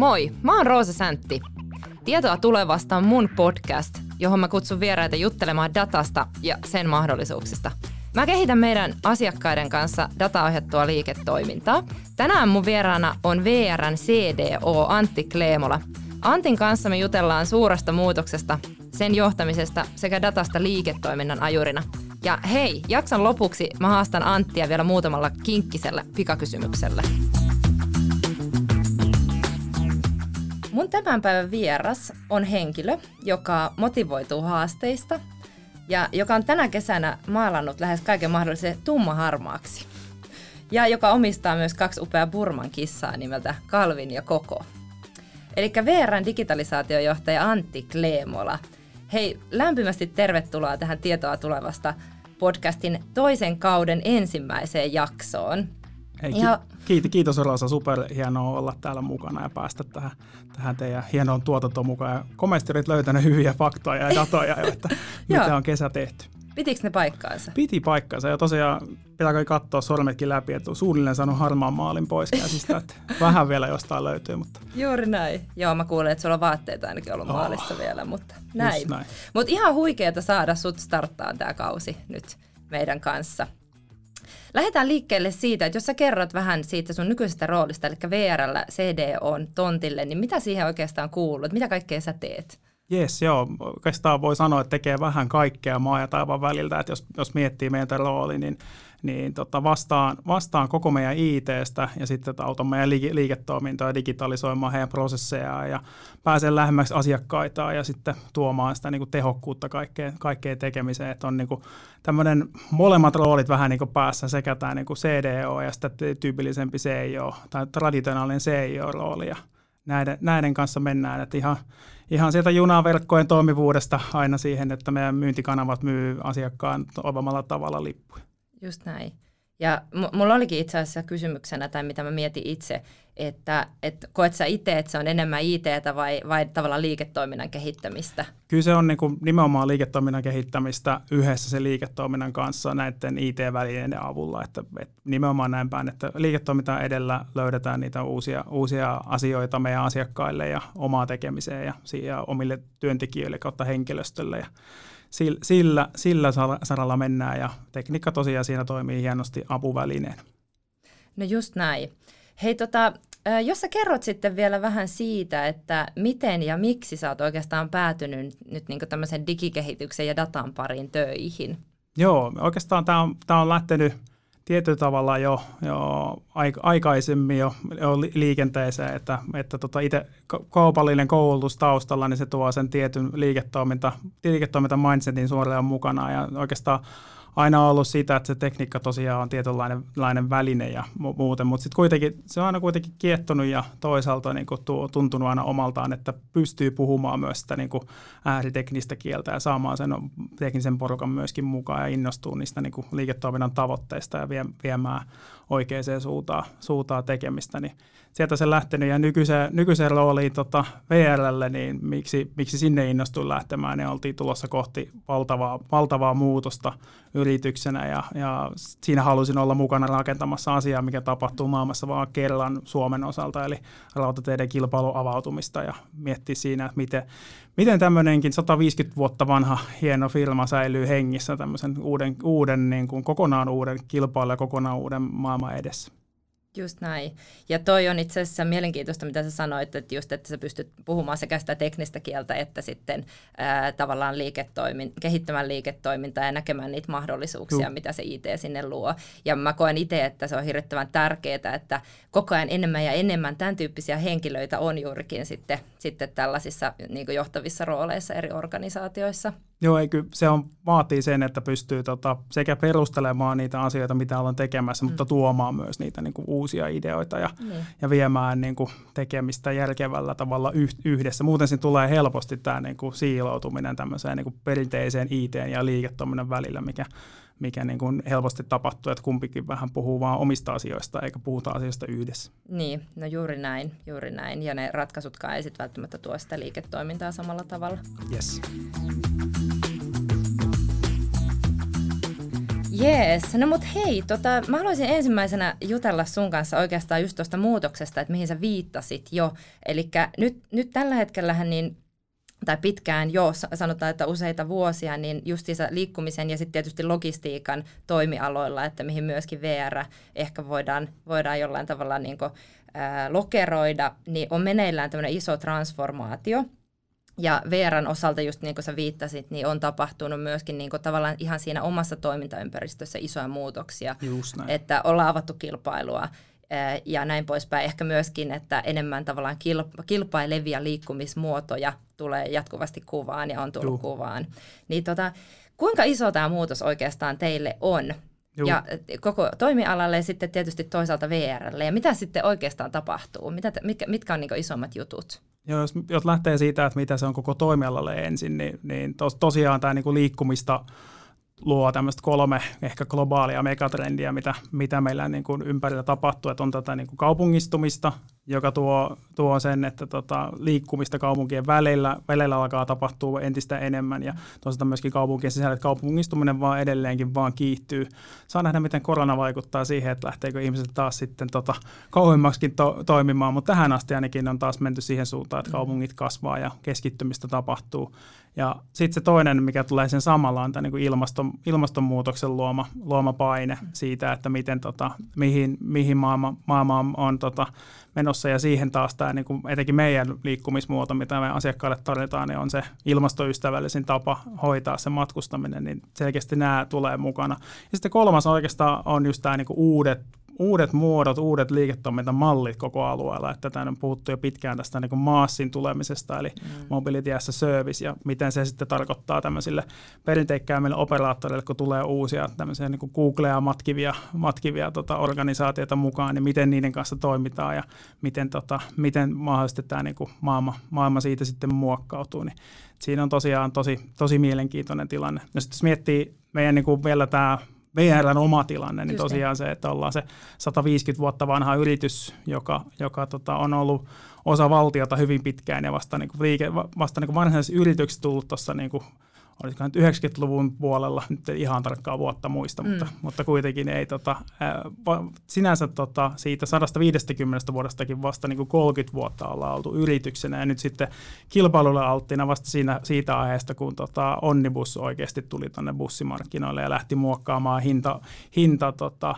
Moi, mä oon Roosa Säntti. Tietoa tulevasta on mun podcast, johon mä kutsun vieraita juttelemaan datasta ja sen mahdollisuuksista. Mä kehitän meidän asiakkaiden kanssa dataohjattua liiketoimintaa. Tänään mun vieraana on VRn CDO Antti Kleemola. Antin kanssa me jutellaan suuresta muutoksesta, sen johtamisesta sekä datasta liiketoiminnan ajurina. Ja hei, jakson lopuksi mä haastan Anttia vielä muutamalla kinkkisellä pikakysymyksellä. Mun tämän päivän vieras on henkilö, joka motivoituu haasteista ja joka on tänä kesänä maalannut lähes kaiken mahdollisen tummaharmaaksi. Ja joka omistaa myös kaksi upeaa Burman kissaa nimeltä Kalvin ja Koko. Eli VRn digitalisaatiojohtaja Antti Kleemola. Hei, lämpimästi tervetuloa tähän Tietoa tulevasta podcastin toisen kauden ensimmäiseen jaksoon. Hei, ja... kiitos, kiitos Rosa, super hienoa olla täällä mukana ja päästä tähän, tähän teidän hienoon tuotantoon mukaan. Ja komeasti olit löytänyt hyviä faktoja ja datoja, että mitä on kesä tehty. Pitikö ne paikkaansa? Piti paikkaansa ja tosiaan pitääkö katsoa sormetkin läpi, että on suunnilleen saanut harmaan maalin pois käsistä, että vähän vielä jostain löytyy. Mutta. Juuri näin. Joo, mä kuulen, että sulla on vaatteita ainakin ollut oh, maalissa vielä, mutta näin. näin. Mutta ihan huikeeta saada sut starttaan tämä kausi nyt meidän kanssa. Lähdetään liikkeelle siitä, että jos sä kerrot vähän siitä sun nykyisestä roolista, eli VRllä CD on tontille, niin mitä siihen oikeastaan kuuluu? Mitä kaikkea sä teet? Jes, joo. Oikeastaan voi sanoa, että tekee vähän kaikkea maa ja taivaan väliltä. Että jos, jos miettii meidän rooli, niin, niin tota vastaan, vastaan koko meidän ITstä ja sitten autan meidän liike- liiketoimintaa digitalisoimaan heidän prosesseja ja pääsen lähemmäksi asiakkaita ja sitten tuomaan sitä niin kuin tehokkuutta kaikkeen, kaikkeen tekemiseen. Että on niin tämmöinen molemmat roolit vähän niin kuin päässä, sekä tämä niin kuin CDO ja sitten tyypillisempi CIO tai traditionaalinen CIO-rooli. Ja näiden, näiden kanssa mennään, että ihan, ihan sieltä junaverkkojen toimivuudesta aina siihen, että meidän myyntikanavat myy asiakkaan toivommalla tavalla lippuja. Just näin. Ja mulla olikin itse asiassa kysymyksenä, tai mitä mä mietin itse, että, että koet sä itse, että se on enemmän ITtä vai, vai tavallaan liiketoiminnan kehittämistä? Kyllä se on niin kuin nimenomaan liiketoiminnan kehittämistä yhdessä se liiketoiminnan kanssa näiden IT-välineiden avulla. Että, että nimenomaan näin päin, että liiketoiminta edellä löydetään niitä uusia, uusia asioita meidän asiakkaille ja omaa tekemiseen ja, ja omille työntekijöille kautta henkilöstölle. Ja sillä, sillä saralla mennään ja tekniikka tosiaan siinä toimii hienosti apuvälineen. No just näin. Hei tota, jos sä kerrot sitten vielä vähän siitä, että miten ja miksi sä oot oikeastaan päätynyt nyt niin tämmöisen digikehityksen ja datan pariin töihin? Joo, oikeastaan tämä on, tää on lähtenyt tietyllä tavalla jo, jo aikaisemmin jo, jo liikenteeseen, että, että tota itse kaupallinen koulutus taustalla, niin se tuo sen tietyn liiketoiminta, liiketoiminta mindsetin suoraan mukana ja oikeastaan aina ollut sitä, että se tekniikka tosiaan on tietynlainen väline ja muuten, mutta sitten kuitenkin se on aina kuitenkin kiettonut ja toisaalta niin kuin tuntunut aina omaltaan, että pystyy puhumaan myös sitä niin kuin ääriteknistä kieltä ja saamaan sen teknisen porukan myöskin mukaan ja innostuu niistä niin kuin liiketoiminnan tavoitteista ja vie, viemään oikeaan suuntaan, suuntaan tekemistä, niin sieltä se lähtenyt ja nykyiseen, nykyiseen rooliin tota VRlle, niin miksi, miksi sinne innostuin lähtemään, niin oltiin tulossa kohti valtavaa, valtavaa muutosta yrityksenä ja, ja siinä halusin olla mukana rakentamassa asiaa, mikä tapahtuu maailmassa vaan kerran Suomen osalta, eli rautateiden kilpailun avautumista ja miettiä siinä, että miten, miten tämmöinenkin 150 vuotta vanha hieno firma säilyy hengissä tämmöisen uuden, uuden niin kuin kokonaan uuden kilpailun ja kokonaan uuden maailman edessä. Just näin. Ja toi on itse asiassa mielenkiintoista, mitä sä sanoit, että just, että sä pystyt puhumaan sekä sitä teknistä kieltä, että sitten ää, tavallaan liiketoimin, kehittämään liiketoimintaa ja näkemään niitä mahdollisuuksia, Juh. mitä se IT sinne luo. Ja mä koen itse, että se on hirvittävän tärkeää, että koko ajan enemmän ja enemmän tämän tyyppisiä henkilöitä on juurikin sitten, sitten tällaisissa niin johtavissa rooleissa eri organisaatioissa. Joo, ei, kyllä se on, vaatii sen, että pystyy tota, sekä perustelemaan niitä asioita, mitä ollaan tekemässä, mm. mutta tuomaan myös niitä niin kuin, uusia ideoita ja, mm. ja viemään niin kuin, tekemistä järkevällä tavalla yhdessä. Muuten siinä tulee helposti tämä niin kuin, siiloutuminen tämmöiseen niin kuin, perinteiseen IT- ja liiketoiminnan välillä, mikä, mikä niin kuin helposti tapahtuu, että kumpikin vähän puhuu vaan omista asioista eikä puhuta asioista yhdessä. Niin, no juuri näin, juuri näin. Ja ne ratkaisutkaan ei sitten välttämättä tuo sitä liiketoimintaa samalla tavalla. Yes. Jees, no mut hei, tota, mä haluaisin ensimmäisenä jutella sun kanssa oikeastaan just tuosta muutoksesta, että mihin sä viittasit jo. Eli nyt, nyt tällä hetkellähän niin tai pitkään jo, sanotaan, että useita vuosia, niin justiinsa liikkumisen ja sitten tietysti logistiikan toimialoilla, että mihin myöskin VR ehkä voidaan, voidaan jollain tavalla niin kuin, ää, lokeroida, niin on meneillään tämmöinen iso transformaatio. Ja VRn osalta, just niin kuin sä viittasit, niin on tapahtunut myöskin niin kuin tavallaan ihan siinä omassa toimintaympäristössä isoja muutoksia. Just näin. Että ollaan avattu kilpailua ja näin poispäin. Ehkä myöskin, että enemmän tavallaan kilpailevia liikkumismuotoja tulee jatkuvasti kuvaan ja on tullut Juh. kuvaan. Niin tota, kuinka iso tämä muutos oikeastaan teille on? Juh. Ja koko toimialalle ja sitten tietysti toisaalta VRlle. Ja mitä sitten oikeastaan tapahtuu? Mitä, mitkä, mitkä on niin isommat jutut? Joo, jos, jos lähtee siitä, että mitä se on koko toimialalle ensin, niin, niin tos, tosiaan tämä niin liikkumista – luo tämmöistä kolme ehkä globaalia megatrendiä, mitä, mitä meillä niin kuin ympärillä tapahtuu. Että on tätä niin kuin kaupungistumista, joka tuo, tuo sen, että tota, liikkumista kaupunkien välillä, välillä alkaa tapahtua entistä enemmän ja toisaalta myöskin kaupunkien sisällä, että kaupungistuminen vaan edelleenkin vaan kiihtyy. Saa nähdä, miten korona vaikuttaa siihen, että lähteekö ihmiset taas sitten tota, kauemmaksikin to- toimimaan, mutta tähän asti ainakin on taas menty siihen suuntaan, että kaupungit kasvaa ja keskittymistä tapahtuu. Ja sitten se toinen, mikä tulee sen samalla, on tämä niin ilmaston, ilmastonmuutoksen luoma, luoma paine siitä, että miten, tota, mihin, mihin maailma, maailma on tota, menossa. Ja siihen taas tämä niin kuin etenkin meidän liikkumismuoto, mitä me asiakkaille tarjotaan, niin on se ilmastoystävällisin tapa hoitaa se matkustaminen, niin selkeästi nämä tulee mukana. Ja sitten kolmas oikeastaan on just tämä niin uudet uudet muodot, uudet liiketoimintamallit koko alueella. Että tänne on puhuttu jo pitkään tästä niin kuin maassin tulemisesta, eli mm. Mobility as a Service, ja miten se sitten tarkoittaa tämmöisille perinteikkäämmille operaattoreille, kun tulee uusia tämmöisiä niin kuin Googlea matkivia, matkivia tota, organisaatioita mukaan, niin miten niiden kanssa toimitaan ja miten, tota, miten mahdollisesti tämä niin kuin maailma, maailma siitä sitten muokkautuu. Niin siinä on tosiaan tosi, tosi mielenkiintoinen tilanne. Ja sitten jos miettii meidän niin kuin vielä tämä VRn oma tilanne, niin tosiaan se, että ollaan se 150 vuotta vanha yritys, joka, joka tota, on ollut osa valtiota hyvin pitkään ja vasta, niin kuin liike, vasta niin kuin varsinaisessa yrityksessä tullut tuossa niin kuin olisiko nyt 90-luvun puolella, nyt ei ihan tarkkaa vuotta muista, mm. mutta, mutta kuitenkin ei tota, ää, sinänsä tota, siitä 150 vuodestakin vasta niin kuin 30 vuotta ollaan oltu yrityksenä ja nyt sitten kilpailulle alttiina vasta siinä, siitä aiheesta, kun tota, Onnibus oikeasti tuli tuonne bussimarkkinoille ja lähti muokkaamaan hinta, hinta tota,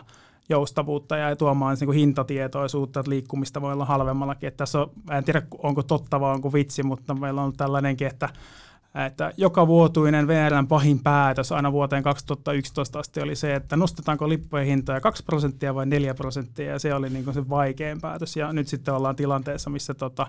joustavuutta ja tuomaan niin kuin hintatietoisuutta, että liikkumista voi olla halvemmallakin. Että tässä on, en tiedä onko totta vai onko vitsi, mutta meillä on tällainenkin, että että joka vuotuinen VRn pahin päätös aina vuoteen 2011 asti oli se, että nostetaanko lippujen hintoja 2 prosenttia vai 4 prosenttia, ja se oli niin kuin se vaikein päätös. Ja nyt sitten ollaan tilanteessa, missä tota,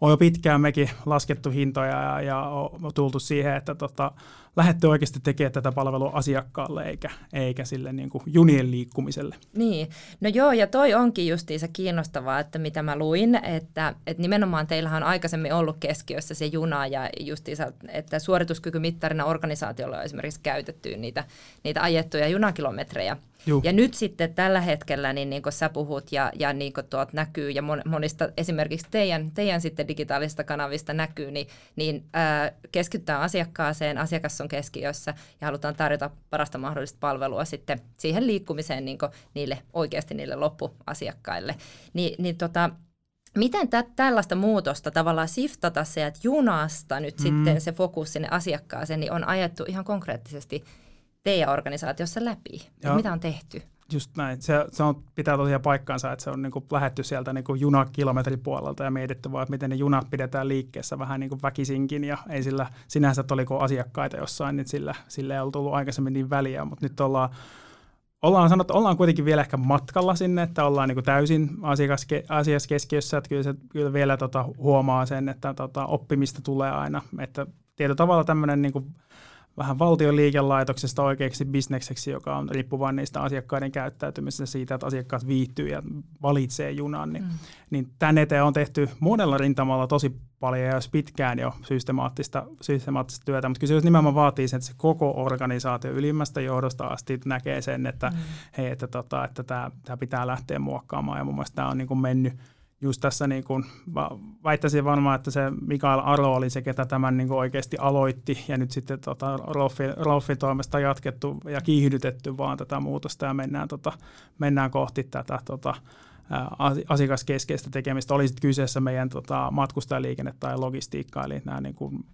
on jo pitkään mekin laskettu hintoja ja, ja on tultu siihen, että tota, lähdette oikeasti tekemään tätä palvelua asiakkaalle eikä, eikä sille niin kuin junien liikkumiselle. Niin, no joo, ja toi onkin justiinsa kiinnostavaa, että mitä mä luin, että, että nimenomaan teillähän on aikaisemmin ollut keskiössä se juna ja justiinsa, että suorituskykymittarina organisaatiolla on esimerkiksi käytetty niitä, niitä ajettuja junakilometrejä. Juh. Ja nyt sitten tällä hetkellä, niin, niin kuin sä puhut ja, ja niin kuin tuot näkyy ja monista esimerkiksi teidän, teidän sitten digitaalisista kanavista näkyy, niin, niin ää, keskitytään asiakkaaseen, asiakas on keskiössä ja halutaan tarjota parasta mahdollista palvelua sitten siihen liikkumiseen niin kuin niille oikeasti niille loppuasiakkaille. Ni, niin tota, Miten tä, tällaista muutosta tavallaan siftata se, että junasta nyt mm. sitten se fokus sinne asiakkaaseen niin on ajettu ihan konkreettisesti teidän organisaatiossa läpi? Joo. Mitä on tehty? Just näin. Se, se on, pitää tosiaan paikkaansa, että se on niin kuin lähetty sieltä niin kuin junakilometripuolelta ja mietitty vaan, että miten ne junat pidetään liikkeessä vähän niin kuin väkisinkin ja ei sillä sinänsä, että oliko asiakkaita jossain, niin sillä, sillä ei ollut tullut aikaisemmin niin väliä, mutta nyt ollaan ollaan sanottu, ollaan kuitenkin vielä ehkä matkalla sinne, että ollaan niin täysin asiaskaske, asiaskeskiössä, että kyllä se kyllä vielä tota, huomaa sen, että tota, oppimista tulee aina, että tietyllä tavalla tämmöinen niin vähän valtion liikelaitoksesta oikeaksi bisnekseksi, joka on riippuvainen niistä asiakkaiden käyttäytymisestä siitä, että asiakkaat viihtyy ja valitsee junan. Niin, mm. niin tämän eteen on tehty monella rintamalla tosi paljon ja jos pitkään jo systemaattista, systemaattista työtä, mutta kyllä se nimenomaan vaatii sen, että se koko organisaatio ylimmästä johdosta asti näkee sen, että mm. hei, että, tota, että tämä, tämä pitää lähteä muokkaamaan ja mun mielestä tämä on niin kuin mennyt just tässä niin kuin, väittäisin varmaan, että se Mikael Aro oli se, ketä tämän niin kuin oikeasti aloitti ja nyt sitten tota, Rolfin, Rolfin toimesta jatkettu ja kiihdytetty vaan tätä muutosta ja mennään, tota, mennään kohti tätä tota, asiakaskeskeistä tekemistä, oli sitten kyseessä meidän tota, matkustajaliikenne tai logistiikka, eli nämä niin kuin,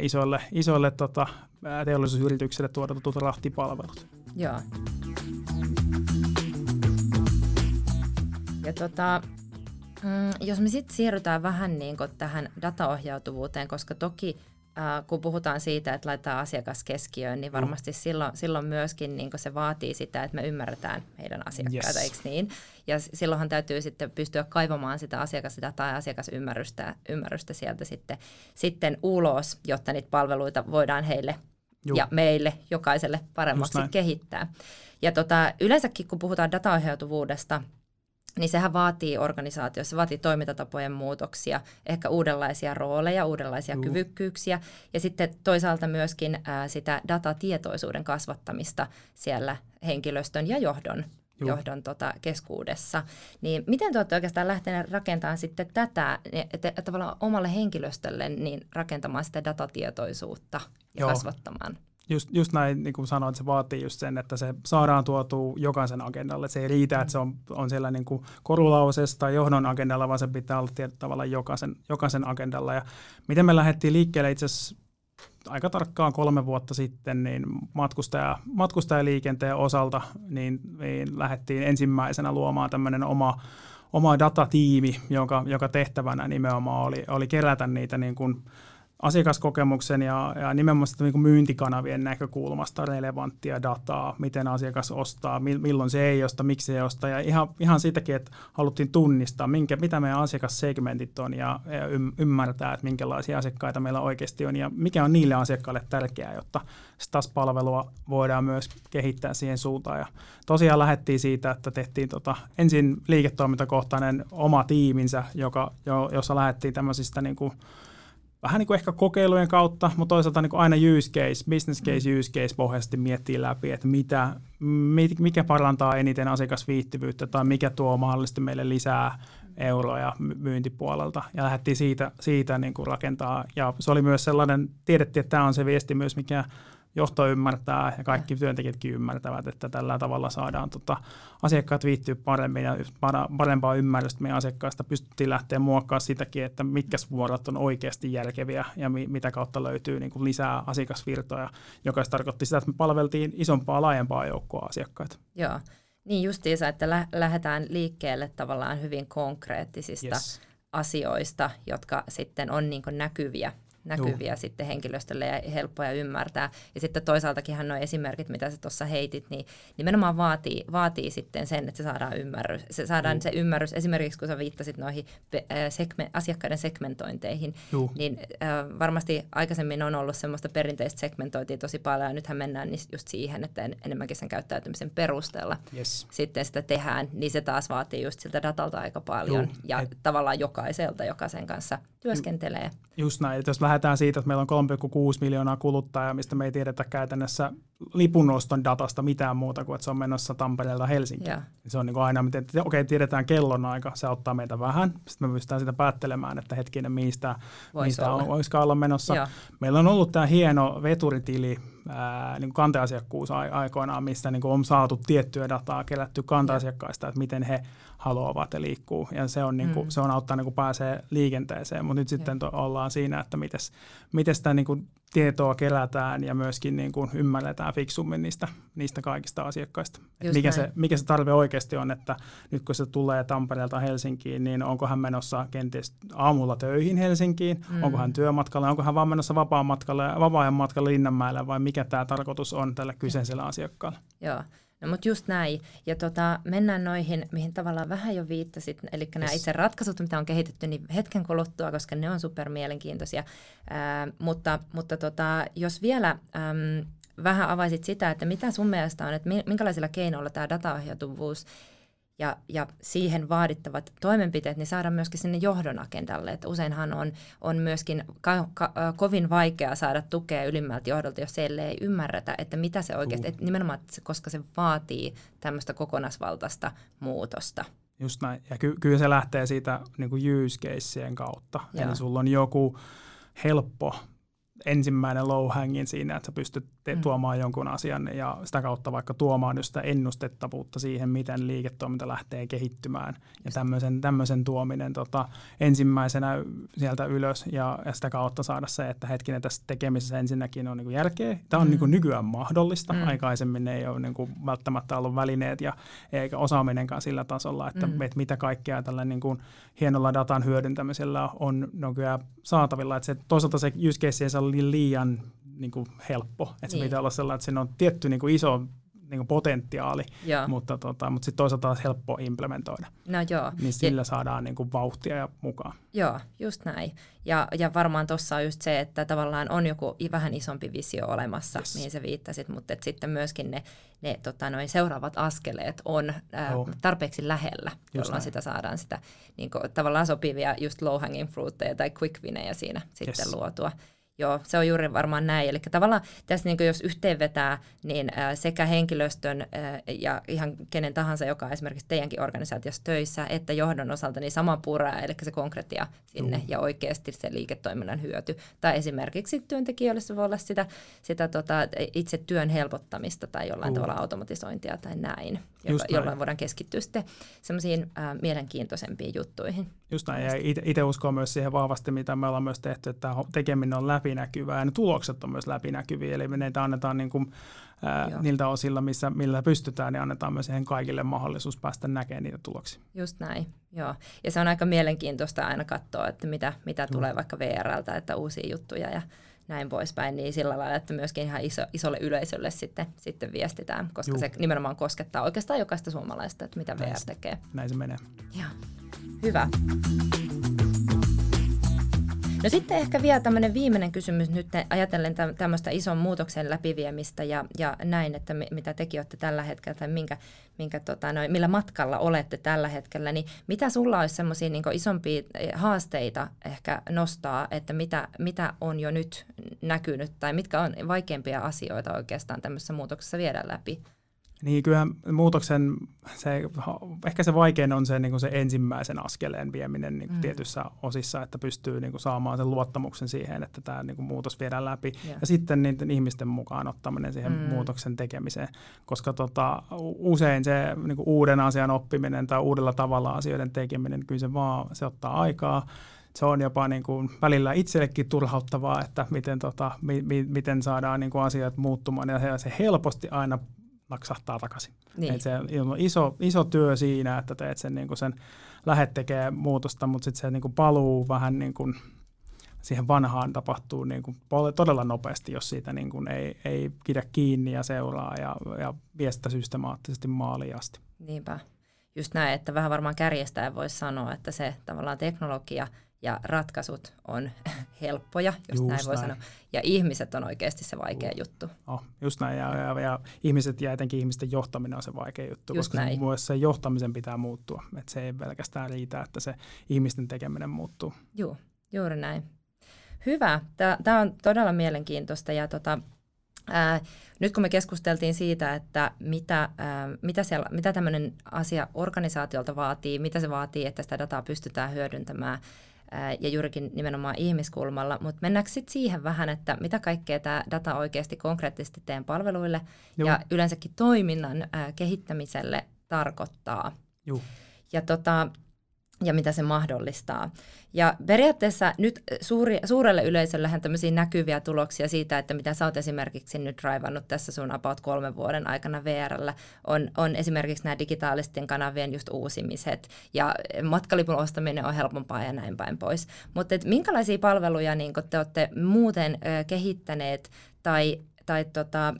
isoille, isoille tota, teollisuusyrityksille tuotetut rahtipalvelut. Joo. Ja tota, mm, jos me sitten siirrytään vähän niin tähän dataohjautuvuuteen, koska toki äh, kun puhutaan siitä, että laitetaan asiakas keskiöön, niin mm. varmasti mm. silloin, silloin myöskin niin se vaatii sitä, että me ymmärretään meidän asiakkaita, yes. eikö niin? Ja silloinhan täytyy sitten pystyä kaivamaan sitä asiakasdataa ja asiakasymmärrystä ymmärrystä sieltä sitten, sitten ulos, jotta niitä palveluita voidaan heille Juh. ja meille jokaiselle paremmaksi kehittää. Ja tota, yleensäkin, kun puhutaan dataohjautuvuudesta – niin sehän vaatii organisaatiossa, se vaatii toimintatapojen muutoksia, ehkä uudenlaisia rooleja, uudenlaisia uh. kyvykkyyksiä ja sitten toisaalta myöskin ää, sitä datatietoisuuden kasvattamista siellä henkilöstön ja johdon Juh. johdon tota, keskuudessa. Niin miten te olette oikeastaan lähteneet rakentamaan sitten tätä, että, että tavallaan omalle henkilöstölle niin rakentamaan sitä datatietoisuutta ja Joo. kasvattamaan? Just, just näin, niin kuin sanoin, että se vaatii just sen, että se saadaan tuotua jokaisen agendalle. Se ei riitä, että se on, on siellä niin kuin korulausessa tai johdon agendalla, vaan se pitää olla tietyllä tavalla jokaisen, jokaisen agendalla. Ja miten me lähdettiin liikkeelle itse asiassa aika tarkkaan kolme vuotta sitten, niin matkustaja, matkustajaliikenteen osalta niin, niin lähdettiin ensimmäisenä luomaan tämmöinen oma, oma datatiimi, joka, joka tehtävänä nimenomaan oli, oli kerätä niitä niin kuin asiakaskokemuksen ja, ja nimenomaan niin myyntikanavien näkökulmasta relevanttia dataa, miten asiakas ostaa, milloin se ei osta, miksi se ei osta ja ihan, ihan siitäkin, että haluttiin tunnistaa, minkä, mitä meidän asiakassegmentit on ja, ja ymmärtää, että minkälaisia asiakkaita meillä oikeasti on ja mikä on niille asiakkaille tärkeää, jotta taas palvelua voidaan myös kehittää siihen suuntaan. Ja tosiaan lähdettiin siitä, että tehtiin tota, ensin liiketoimintakohtainen oma tiiminsä, joka, jo, jossa lähdettiin tämmöisistä niin kuin, vähän niin kuin ehkä kokeilujen kautta, mutta toisaalta niin kuin aina use case, business case, mm. use case pohjaisesti miettii läpi, että mitä, mikä parantaa eniten asiakasviihtyvyyttä tai mikä tuo mahdollisesti meille lisää euroja myyntipuolelta. Ja lähdettiin siitä, siitä niin kuin rakentaa. Ja se oli myös sellainen, tiedettiin, että tämä on se viesti myös, mikä johto ymmärtää ja kaikki työntekijätkin ymmärtävät, että tällä tavalla saadaan tota, asiakkaat viihtyä paremmin ja parempaa ymmärrystä meidän asiakkaista. Pystyttiin lähteä muokkaamaan sitäkin, että mitkä vuorot on oikeasti järkeviä ja mi- mitä kautta löytyy niin kuin lisää asiakasvirtoja, joka tarkoitti sitä, että me palveltiin isompaa, laajempaa joukkoa asiakkaita. Joo, niin justiinsa, että lä- lähdetään liikkeelle tavallaan hyvin konkreettisista yes. asioista, jotka sitten on niin näkyviä näkyviä Juh. sitten henkilöstölle ja helppoja ymmärtää. Ja sitten toisaaltakin nuo esimerkit, mitä sä tuossa heitit, niin nimenomaan vaatii, vaatii sitten sen, että se saadaan ymmärrys. Se saadaan Juh. se ymmärrys, esimerkiksi kun sä viittasit noihin segme, asiakkaiden segmentointeihin, Juh. niin äh, varmasti aikaisemmin on ollut semmoista perinteistä segmentointia tosi paljon, ja nythän mennään just siihen, että en, enemmänkin sen käyttäytymisen perusteella yes. sitten sitä tehdään, niin se taas vaatii just siltä datalta aika paljon, Juh. ja Et... tavallaan jokaiselta, joka sen kanssa työskentelee. Just näin, että jos lähdetään siitä, että meillä on 3,6 miljoonaa kuluttajaa, mistä me ei tiedetä käytännössä lipunoston datasta mitään muuta kuin, että se on menossa Tampereelta Helsinkiin. Yeah. Se on niin kuin aina, miten, okei, okay, tiedetään kellonaika, se auttaa meitä vähän. Sitten me pystytään sitä päättelemään, että hetkinen, mistä, Vois mistä olla. On, olla menossa. Yeah. Meillä on ollut tämä hieno veturitili, ää, niin kanteasiakkuus aikoinaan, mistä niin on saatu tiettyä dataa kerätty kanteasiakkaista, että miten he haluavat ja liikkuu. Ja se on, niin kuin, mm. se on auttaa niin kuin pääsee liikenteeseen. Mutta nyt sitten to, ollaan siinä, että miten sitä niin kuin tietoa kerätään ja myöskin niin kuin ymmärretään fiksummin niistä, niistä kaikista asiakkaista. Mikä se, mikä se tarve oikeasti on, että nyt kun se tulee Tampereelta Helsinkiin, niin onko hän menossa kenties aamulla töihin Helsinkiin, mm. onko hän työmatkalle, onko hän vaan menossa vapaan matkalle, vapaa-ajan matkalle Linnanmäelle vai mikä tämä tarkoitus on tällä kyseisellä asiakkaalla. Joo. No mutta just näin. Ja tota, mennään noihin, mihin tavallaan vähän jo viittasit, eli yes. nämä itse ratkaisut, mitä on kehitetty, niin hetken kuluttua, koska ne on super mielenkiintoisia. Ää, mutta mutta tota, jos vielä äm, vähän avaisit sitä, että mitä sun mielestä on, että minkälaisilla keinoilla tämä dataohjautuvuus ja, ja siihen vaadittavat toimenpiteet, niin saada myöskin sinne johdon agendalle. Että useinhan on, on myöskin ka, ka, kovin vaikea saada tukea ylimmältä johdolta, jos siellä ei ymmärretä, että mitä se oikeasti, että nimenomaan, koska se vaatii tämmöistä kokonaisvaltaista muutosta. Just näin. Ja ky- kyllä se lähtee siitä niin kuin use kautta. Joo. Eli sulla on joku helppo ensimmäinen low hangin siinä, että sä pystyt te- mm. tuomaan jonkun asian ja sitä kautta vaikka tuomaan just sitä ennustettavuutta siihen, miten liiketoiminta lähtee kehittymään. Ja tämmöisen, tämmöisen tuominen tota, ensimmäisenä sieltä ylös ja, ja sitä kautta saada se, että hetkinen tässä tekemisessä ensinnäkin on niin järkeä. Tämä on mm. niin nykyään mahdollista. Mm. Aikaisemmin ei ole niin kuin välttämättä ollut välineet ja eikä osaaminenkaan sillä tasolla, että, mm. että mitä kaikkea tällä niin kuin hienolla datan hyödyntämisellä on nykyään saatavilla. Että se, toisaalta se use case ei saa liian niin kuin helppo. Että niin. se pitää olla sellainen, että siinä on tietty niin kuin iso niin kuin potentiaali, joo. mutta, tota, mutta sitten toisaalta taas helppo implementoida. No joo. Niin sillä ja, saadaan niin kuin vauhtia ja mukaan. Joo, just näin. Ja, ja varmaan tuossa on just se, että tavallaan on joku vähän isompi visio olemassa, yes. mihin sä viittasit, mutta et sitten myöskin ne, ne tota, noin seuraavat askeleet on ää, tarpeeksi lähellä, just jolloin näin. sitä saadaan sitä niin kuin, tavallaan sopivia just low hanging fruitteja tai quick winejä siinä sitten yes. luotua. Joo, se on juuri varmaan näin. Eli tavallaan tässä niin jos yhteenvetää, niin sekä henkilöstön ja ihan kenen tahansa, joka on esimerkiksi teidänkin organisaatiossa töissä, että johdon osalta, niin sama puraa, eli se konkretia sinne Juh. ja oikeasti se liiketoiminnan hyöty. Tai esimerkiksi työntekijöille se voi olla sitä, sitä tota, itse työn helpottamista tai jollain Juh. tavalla automatisointia tai näin, näin. jolloin voidaan keskittyä sitten semmoisiin äh, mielenkiintoisempiin juttuihin. Just näin, ja itse uskon myös siihen vahvasti, mitä me ollaan myös tehty, että tekeminen on läpinäkyvää, ja ne tulokset on myös läpinäkyviä, eli me neitä annetaan niin kuin, ää, niiltä osilla, missä, millä pystytään, niin annetaan myös siihen kaikille mahdollisuus päästä näkemään niitä tuloksia. Just näin, joo. Ja se on aika mielenkiintoista aina katsoa, että mitä, mitä tulee vaikka VRltä, että uusia juttuja ja näin poispäin, niin sillä lailla, että myöskin ihan iso, isolle yleisölle sitten, sitten viestitään, koska Juh. se nimenomaan koskettaa oikeastaan jokaista suomalaista, että mitä näin VR tekee. Näin se menee. Joo. Hyvä. No sitten ehkä vielä tämmöinen viimeinen kysymys nyt ajatellen tämmöistä ison muutoksen läpiviemistä ja, ja näin, että mitä tekin olette tällä hetkellä tai minkä, minkä, tota, noin, millä matkalla olette tällä hetkellä, niin mitä sulla olisi semmoisia niin isompia eh, haasteita ehkä nostaa, että mitä, mitä on jo nyt näkynyt tai mitkä on vaikeimpia asioita oikeastaan tämmöisessä muutoksessa viedä läpi? Niin kyllähän muutoksen, se, ehkä se vaikein on se, niin kuin se ensimmäisen askeleen vieminen niin mm. tietyissä osissa, että pystyy niin kuin saamaan sen luottamuksen siihen, että tämä niin kuin muutos viedään läpi. Yeah. Ja sitten niiden ihmisten mukaan ottaminen siihen mm. muutoksen tekemiseen, koska tota, usein se niin kuin uuden asian oppiminen tai uudella tavalla asioiden tekeminen, kyllä se vaan, se ottaa aikaa se on jopa niin kuin välillä itsellekin turhauttavaa, että miten, tota, mi, mi, miten saadaan niin kuin asiat muuttumaan. Ja se helposti aina naksahtaa takaisin. Niin. Et se on iso, iso työ siinä, että teet sen, niin kuin sen lähet tekee muutosta, mutta sitten se niin kuin paluu vähän niin kuin siihen vanhaan tapahtuu niin kuin todella nopeasti, jos siitä niin kuin ei, ei pidä kiinni ja seuraa ja, ja vie sitä systemaattisesti maaliin asti. Niinpä. Just näin, että vähän varmaan kärjestäen voisi sanoa, että se tavallaan teknologia – ja ratkaisut on helppoja, jos just näin voi näin. sanoa. Ja ihmiset on oikeasti se vaikea uh. juttu. Oh, just näin, ja, ja, ja ihmiset ja etenkin ihmisten johtaminen on se vaikea juttu, just koska näin. Se, se johtamisen pitää muuttua. Että se ei pelkästään riitä, että se ihmisten tekeminen muuttuu. Joo, juuri näin. Hyvä. Tämä on todella mielenkiintoista ja tota, Ää, nyt kun me keskusteltiin siitä, että mitä, ää, mitä, siellä, mitä tämmöinen asia organisaatiolta vaatii, mitä se vaatii, että sitä dataa pystytään hyödyntämään, ja juurikin nimenomaan ihmiskulmalla, mutta mennäänkö sitten siihen vähän, että mitä kaikkea tämä data oikeasti konkreettisesti teidän palveluille Joo. ja yleensäkin toiminnan kehittämiselle tarkoittaa. Joo. Ja tota, ja mitä se mahdollistaa. Ja periaatteessa nyt suuri, suurelle yleisöllähän tämmöisiä näkyviä tuloksia siitä, että mitä sä oot esimerkiksi nyt raivannut tässä sun about kolmen vuoden aikana VRllä, on, on esimerkiksi nämä digitaalisten kanavien just uusimiset ja matkalipun ostaminen on helpompaa ja näin päin pois. Mutta minkälaisia palveluja niin te olette muuten ö, kehittäneet tai, tai tota,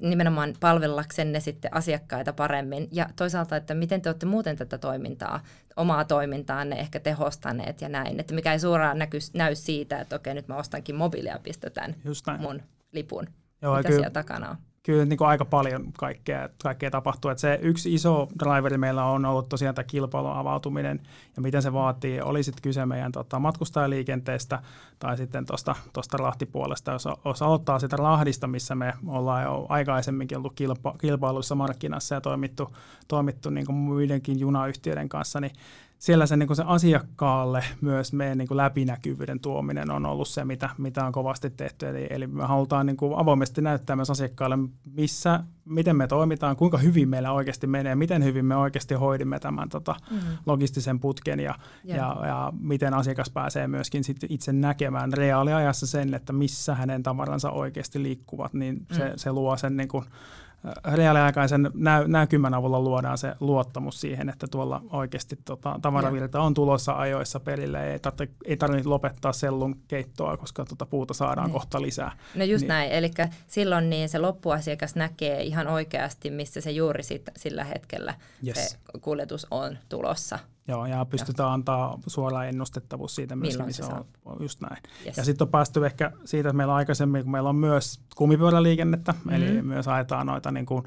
nimenomaan palvellaksenne sitten asiakkaita paremmin ja toisaalta, että miten te olette muuten tätä toimintaa, omaa toimintaanne ehkä tehostaneet ja näin, että mikä ei suoraan näky, näy siitä, että okei nyt mä ostankin mobiilia ja pistetään mun lipun. Joo, Mitä kyllä, siellä takana on? Kyllä niin kuin aika paljon kaikkea, kaikkea tapahtuu. Että se yksi iso driveri meillä on ollut tosiaan tämä kilpailun avautuminen ja miten se vaatii. Oli sitten kyse meidän tota, matkustajaliikenteestä tai sitten tuosta rahtipuolesta, jos, jos aloittaa sitä rahdista, missä me ollaan jo aikaisemminkin ollut kilpa, kilpailuissa markkinassa ja toimittu, toimittu niin kuin muidenkin junayhtiöiden kanssa, niin siellä se, niin kuin se asiakkaalle myös meidän niin kuin läpinäkyvyyden tuominen on ollut se, mitä, mitä on kovasti tehty. Eli, eli me halutaan niin kuin avoimesti näyttää myös asiakkaalle, missä, miten me toimitaan, kuinka hyvin meillä oikeasti menee, miten hyvin me oikeasti hoidimme tämän tota, mm-hmm. logistisen putken ja, yeah. ja, ja miten asiakas pääsee myöskin sit itse näkemään reaaliajassa sen, että missä hänen tavaransa oikeasti liikkuvat, niin mm. se, se luo sen niin kuin, reaaliaikaisen nä- näkymän avulla luodaan se luottamus siihen, että tuolla oikeasti tota, tavaravirta on tulossa ajoissa perille. Ei tarvitse, ei tarvitse lopettaa sellun keittoa, koska tuota puuta saadaan niin. kohta lisää. No just niin. näin, eli silloin niin se loppuasiakas näkee ihan oikeasti, missä se juuri sit, sillä hetkellä yes. se kuljetus on tulossa. Joo, ja pystytään ja. antaa suora ennustettavuus siitä myös, missä se on. on. Just näin. Yes. Ja sitten on päästy ehkä siitä, että meillä on aikaisemmin, kun meillä on myös kumipyöräliikennettä, mm-hmm. eli myös ajetaan noita niin kuin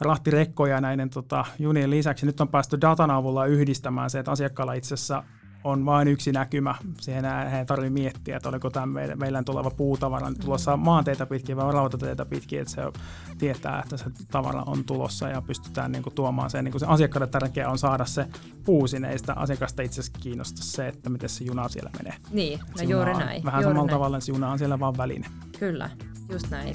rahtirekkoja näiden tota, junien lisäksi. Nyt on päästy datan avulla yhdistämään se, että asiakkaalla itse asiassa on vain yksi näkymä. Siihen ei tarvitse miettiä, että oliko tämä meidän, meillä tuleva puutavara tulossa maanteita pitkin vai rautateitä pitkin, että se tietää, että se tavara on tulossa ja pystytään niin kuin, tuomaan sen. Niin kuin se asiakkaille tärkeää on saada se puu sinne, ei sitä asiakasta itse asiassa kiinnosta se, että miten se juna siellä menee. Niin, no juuri näin. Vähän juuri samalla näin. tavalla se juna on siellä vaan väline. Kyllä, just näin.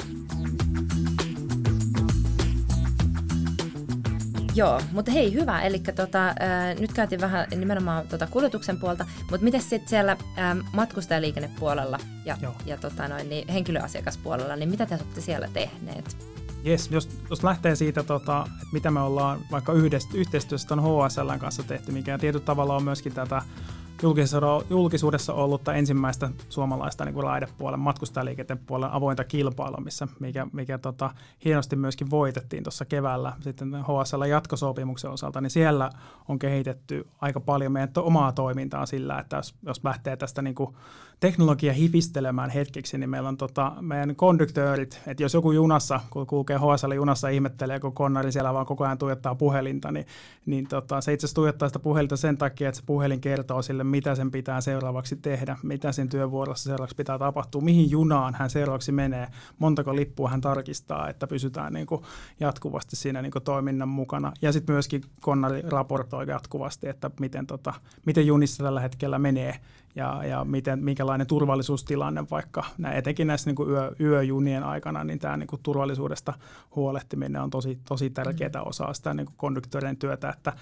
Joo, mutta hei, hyvä. Eli tota, äh, nyt käytiin vähän nimenomaan tota kuljetuksen puolta, mutta miten sitten siellä äh, matkustajaliikennepuolella ja, ja tota noin, niin henkilöasiakaspuolella, niin mitä te olette siellä tehneet? Yes, jos, jos lähtee siitä, tota, että mitä me ollaan vaikka yhdest, yhteistyössä tuon HSL kanssa tehty, mikä tietyllä tavalla on myöskin tätä julkisuudessa ollutta ensimmäistä suomalaista niin kuin raidepuolen, matkustajaliikenteen puolen avointa kilpailua, missä, mikä, mikä tota, hienosti myöskin voitettiin tuossa keväällä sitten HSL jatkosopimuksen osalta, niin siellä on kehitetty aika paljon meidän to- omaa toimintaa sillä, että jos, jos lähtee tästä niin kuin teknologia hifistelemään hetkeksi, niin meillä on tota, meidän konduktöörit, että jos joku junassa, kun kulkee HSL junassa ihmettelee, kun konnari siellä vaan koko ajan tuijottaa puhelinta, niin, niin tota, se itse asiassa tuijottaa sitä puhelinta sen takia, että se puhelin kertoo sille, mitä sen pitää seuraavaksi tehdä, mitä sen työvuorossa seuraavaksi pitää tapahtua, mihin junaan hän seuraavaksi menee, montako lippua hän tarkistaa, että pysytään niin kuin jatkuvasti siinä niin kuin toiminnan mukana. Ja sitten myöskin konnari raportoi jatkuvasti, että miten, tota, miten junissa tällä hetkellä menee ja, ja miten, minkälainen turvallisuustilanne vaikka, nää, etenkin näissä niin kuin yö, yöjunien aikana, niin tämä niin kuin turvallisuudesta huolehtiminen on tosi, tosi tärkeää mm. osaa sitä niin kuin työtä, että,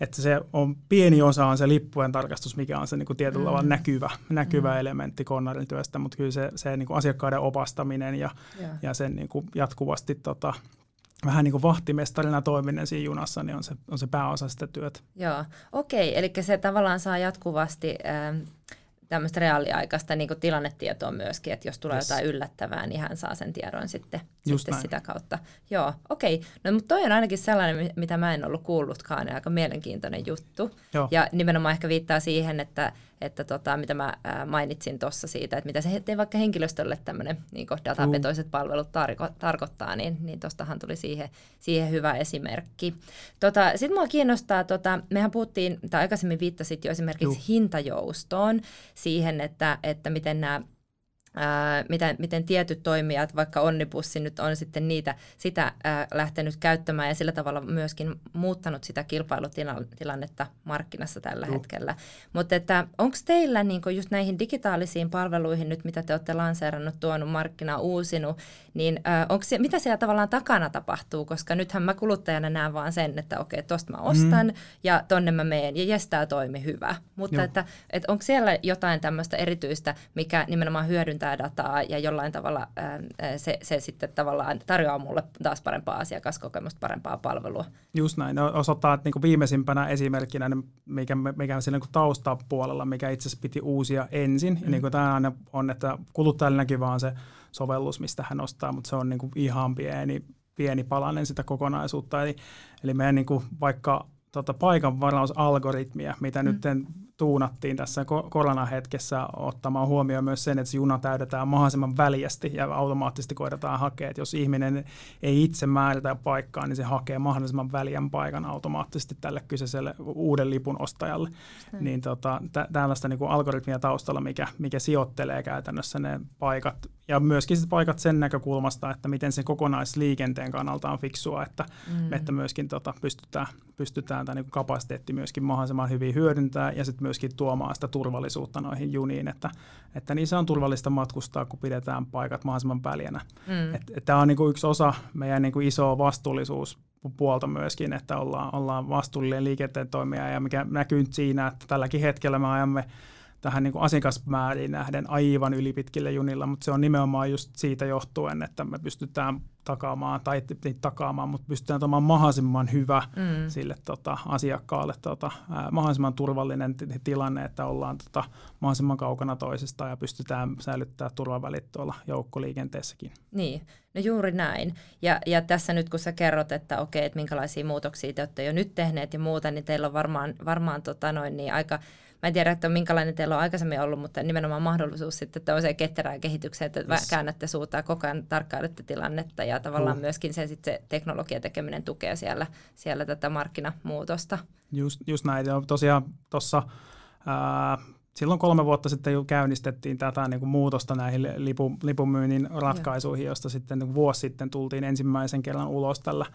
että se on pieni osa on se lippujen tarkastus, mikä on se niin kuin tietyllä tavalla mm. näkyvä, näkyvä mm. elementti konnarin työstä, mutta kyllä se, se niin kuin asiakkaiden opastaminen ja, yeah. ja sen niin kuin jatkuvasti tota, vähän niin kuin vahtimestarina toiminen siinä junassa, niin on se, on se pääosa sitä työtä. Joo, okei, eli se tavallaan saa jatkuvasti... Äh, tämmöistä reaaliaikaista niin tilannetietoa myöskin, että jos tulee yes. jotain yllättävää, niin hän saa sen tiedon sitten, sitten sitä kautta. Joo, okei. Okay. No mutta toi on ainakin sellainen, mitä mä en ollut kuullutkaan, ja aika mielenkiintoinen juttu. Joo. Ja nimenomaan ehkä viittaa siihen, että että tota, mitä mä mainitsin tuossa siitä, että mitä se vaikka henkilöstölle tämmöinen niin datapetoiset mm. palvelut tarko- tarkoittaa, niin, niin tuostahan tuli siihen, siihen hyvä esimerkki. Tota, Sitten mua kiinnostaa, tota, mehän puhuttiin, tai aikaisemmin viittasit jo esimerkiksi Juh. hintajoustoon, siihen, että, että miten nämä ää, miten, miten tietyt toimijat, vaikka Onnibussi nyt on sitten niitä, sitä ää, lähtenyt käyttämään ja sillä tavalla myöskin muuttanut sitä kilpailutilannetta markkinassa tällä Juh. hetkellä. Mutta että onko teillä niin just näihin digitaalisiin palveluihin nyt, mitä te olette lanseerannut, tuonut markkinaa, uusinut, niin ää, onko se, mitä siellä tavallaan takana tapahtuu, koska nythän mä kuluttajana näen vaan sen, että okei, tosta mä ostan mm. ja tonne mä meen ja jes, tää toimi hyvä. Mutta että, että onko siellä jotain tämmöistä erityistä, mikä nimenomaan hyödyntää dataa ja jollain tavalla ää, se, se sitten tavallaan tarjoaa mulle taas parempaa asiakaskokemusta, parempaa palvelua. Just näin. No, osoittaa, että niin viimeisimpänä esimerkkinä, niin mikä, mikä on siinä niin taustapuolella, mikä itse asiassa piti uusia ensin. Mm. Ja niin kuin tämä aina on, että kuluttajalle näkyy vaan se sovellus, mistä hän ostaa, mutta se on niin kuin ihan pieni, pieni palanen sitä kokonaisuutta. Eli, eli meidän niin kuin vaikka tota paikanvarausalgoritmia, mitä mm. nyt tuunattiin tässä koronahetkessä ottamaan huomioon myös sen, että se juna täydetään mahdollisimman väljästi ja automaattisesti koitetaan hakea, että jos ihminen ei itse määritä paikkaa, niin se hakee mahdollisimman väljän paikan automaattisesti tälle kyseiselle uuden lipun ostajalle. Hmm. Niin tota, tä- tällaista niin kuin algoritmia taustalla, mikä, mikä sijoittelee käytännössä ne paikat ja myöskin sit paikat sen näkökulmasta, että miten se kokonaisliikenteen kannalta on fiksua, että, mm. että myöskin tota, pystytään, pystytään tämä niin kapasiteetti myöskin mahdollisimman hyvin hyödyntää ja sitten myöskin tuomaan sitä turvallisuutta noihin juniin, että, että niissä on turvallista matkustaa, kun pidetään paikat mahdollisimman väljänä. Mm. Tämä on niin kuin yksi osa meidän niin kuin isoa vastuullisuus puolta myöskin, että ollaan, ollaan vastuullinen liikenteen toimija ja mikä näkyy siinä, että tälläkin hetkellä me ajamme tähän niin kuin asiakasmääriin nähden aivan ylipitkillä junilla, mutta se on nimenomaan just siitä johtuen, että me pystytään takaamaan, tai ei takaamaan, mutta pystytään tuomaan mahdollisimman hyvä mm. sille tota, asiakkaalle tota, ää, mahdollisimman turvallinen t- tilanne, että ollaan tota, mahdollisimman kaukana toisesta ja pystytään säilyttämään turvavälit tuolla joukkoliikenteessäkin. Niin, no juuri näin. Ja, ja tässä nyt kun sä kerrot, että okei, että minkälaisia muutoksia te olette jo nyt tehneet ja muuta, niin teillä on varmaan, varmaan tota noin, niin aika mä en tiedä, että minkälainen teillä on aikaisemmin ollut, mutta nimenomaan mahdollisuus sitten tämmöiseen ketterään kehitykseen, että yes. käännätte suuta ja koko ajan tarkkailette tilannetta ja tavallaan uh. myöskin se, sitten se teknologian tekeminen tukee siellä, siellä tätä markkinamuutosta. Just, just näin. Ja tosiaan tuossa silloin kolme vuotta sitten jo käynnistettiin tätä niin kuin muutosta näihin lipu, lipunmyynnin ratkaisuihin, josta sitten niin vuosi sitten tultiin ensimmäisen kerran ulos tällä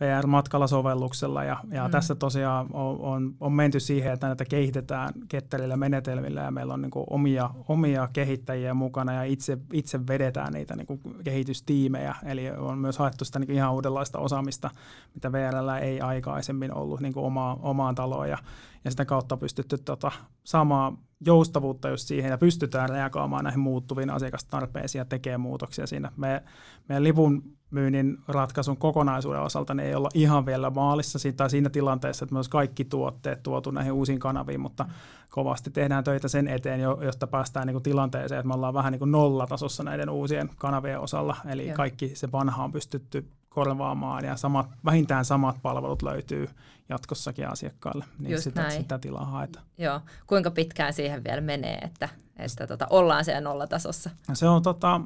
VR-matkalla sovelluksella ja, ja mm. tässä tosiaan on, on, on menty siihen, että näitä kehitetään ketterillä menetelmillä ja meillä on niin omia, omia kehittäjiä mukana ja itse, itse vedetään niitä niin kehitystiimejä. Eli on myös haettu sitä niin ihan uudenlaista osaamista, mitä VRllä ei aikaisemmin ollut niin omaa, omaan taloon ja, ja sitä kautta pystytty tota, saamaan joustavuutta just siihen ja pystytään reagoimaan näihin muuttuviin asiakastarpeisiin ja tekemään muutoksia siinä. Me, meidän livun myynnin ratkaisun kokonaisuuden osalta ne ei olla ihan vielä maalissa tai siinä tilanteessa, että myös kaikki tuotteet tuotu näihin uusiin kanaviin, mutta kovasti tehdään töitä sen eteen, josta päästään niin kuin tilanteeseen, että me ollaan vähän niin kuin nollatasossa näiden uusien kanavien osalla, eli Joo. kaikki se vanha on pystytty korvaamaan ja samat, vähintään samat palvelut löytyy jatkossakin asiakkaille, niin sitä, sitä tilaa haetaan. Joo, kuinka pitkään siihen vielä menee, että, että tota, ollaan siellä nollatasossa? Se on tota,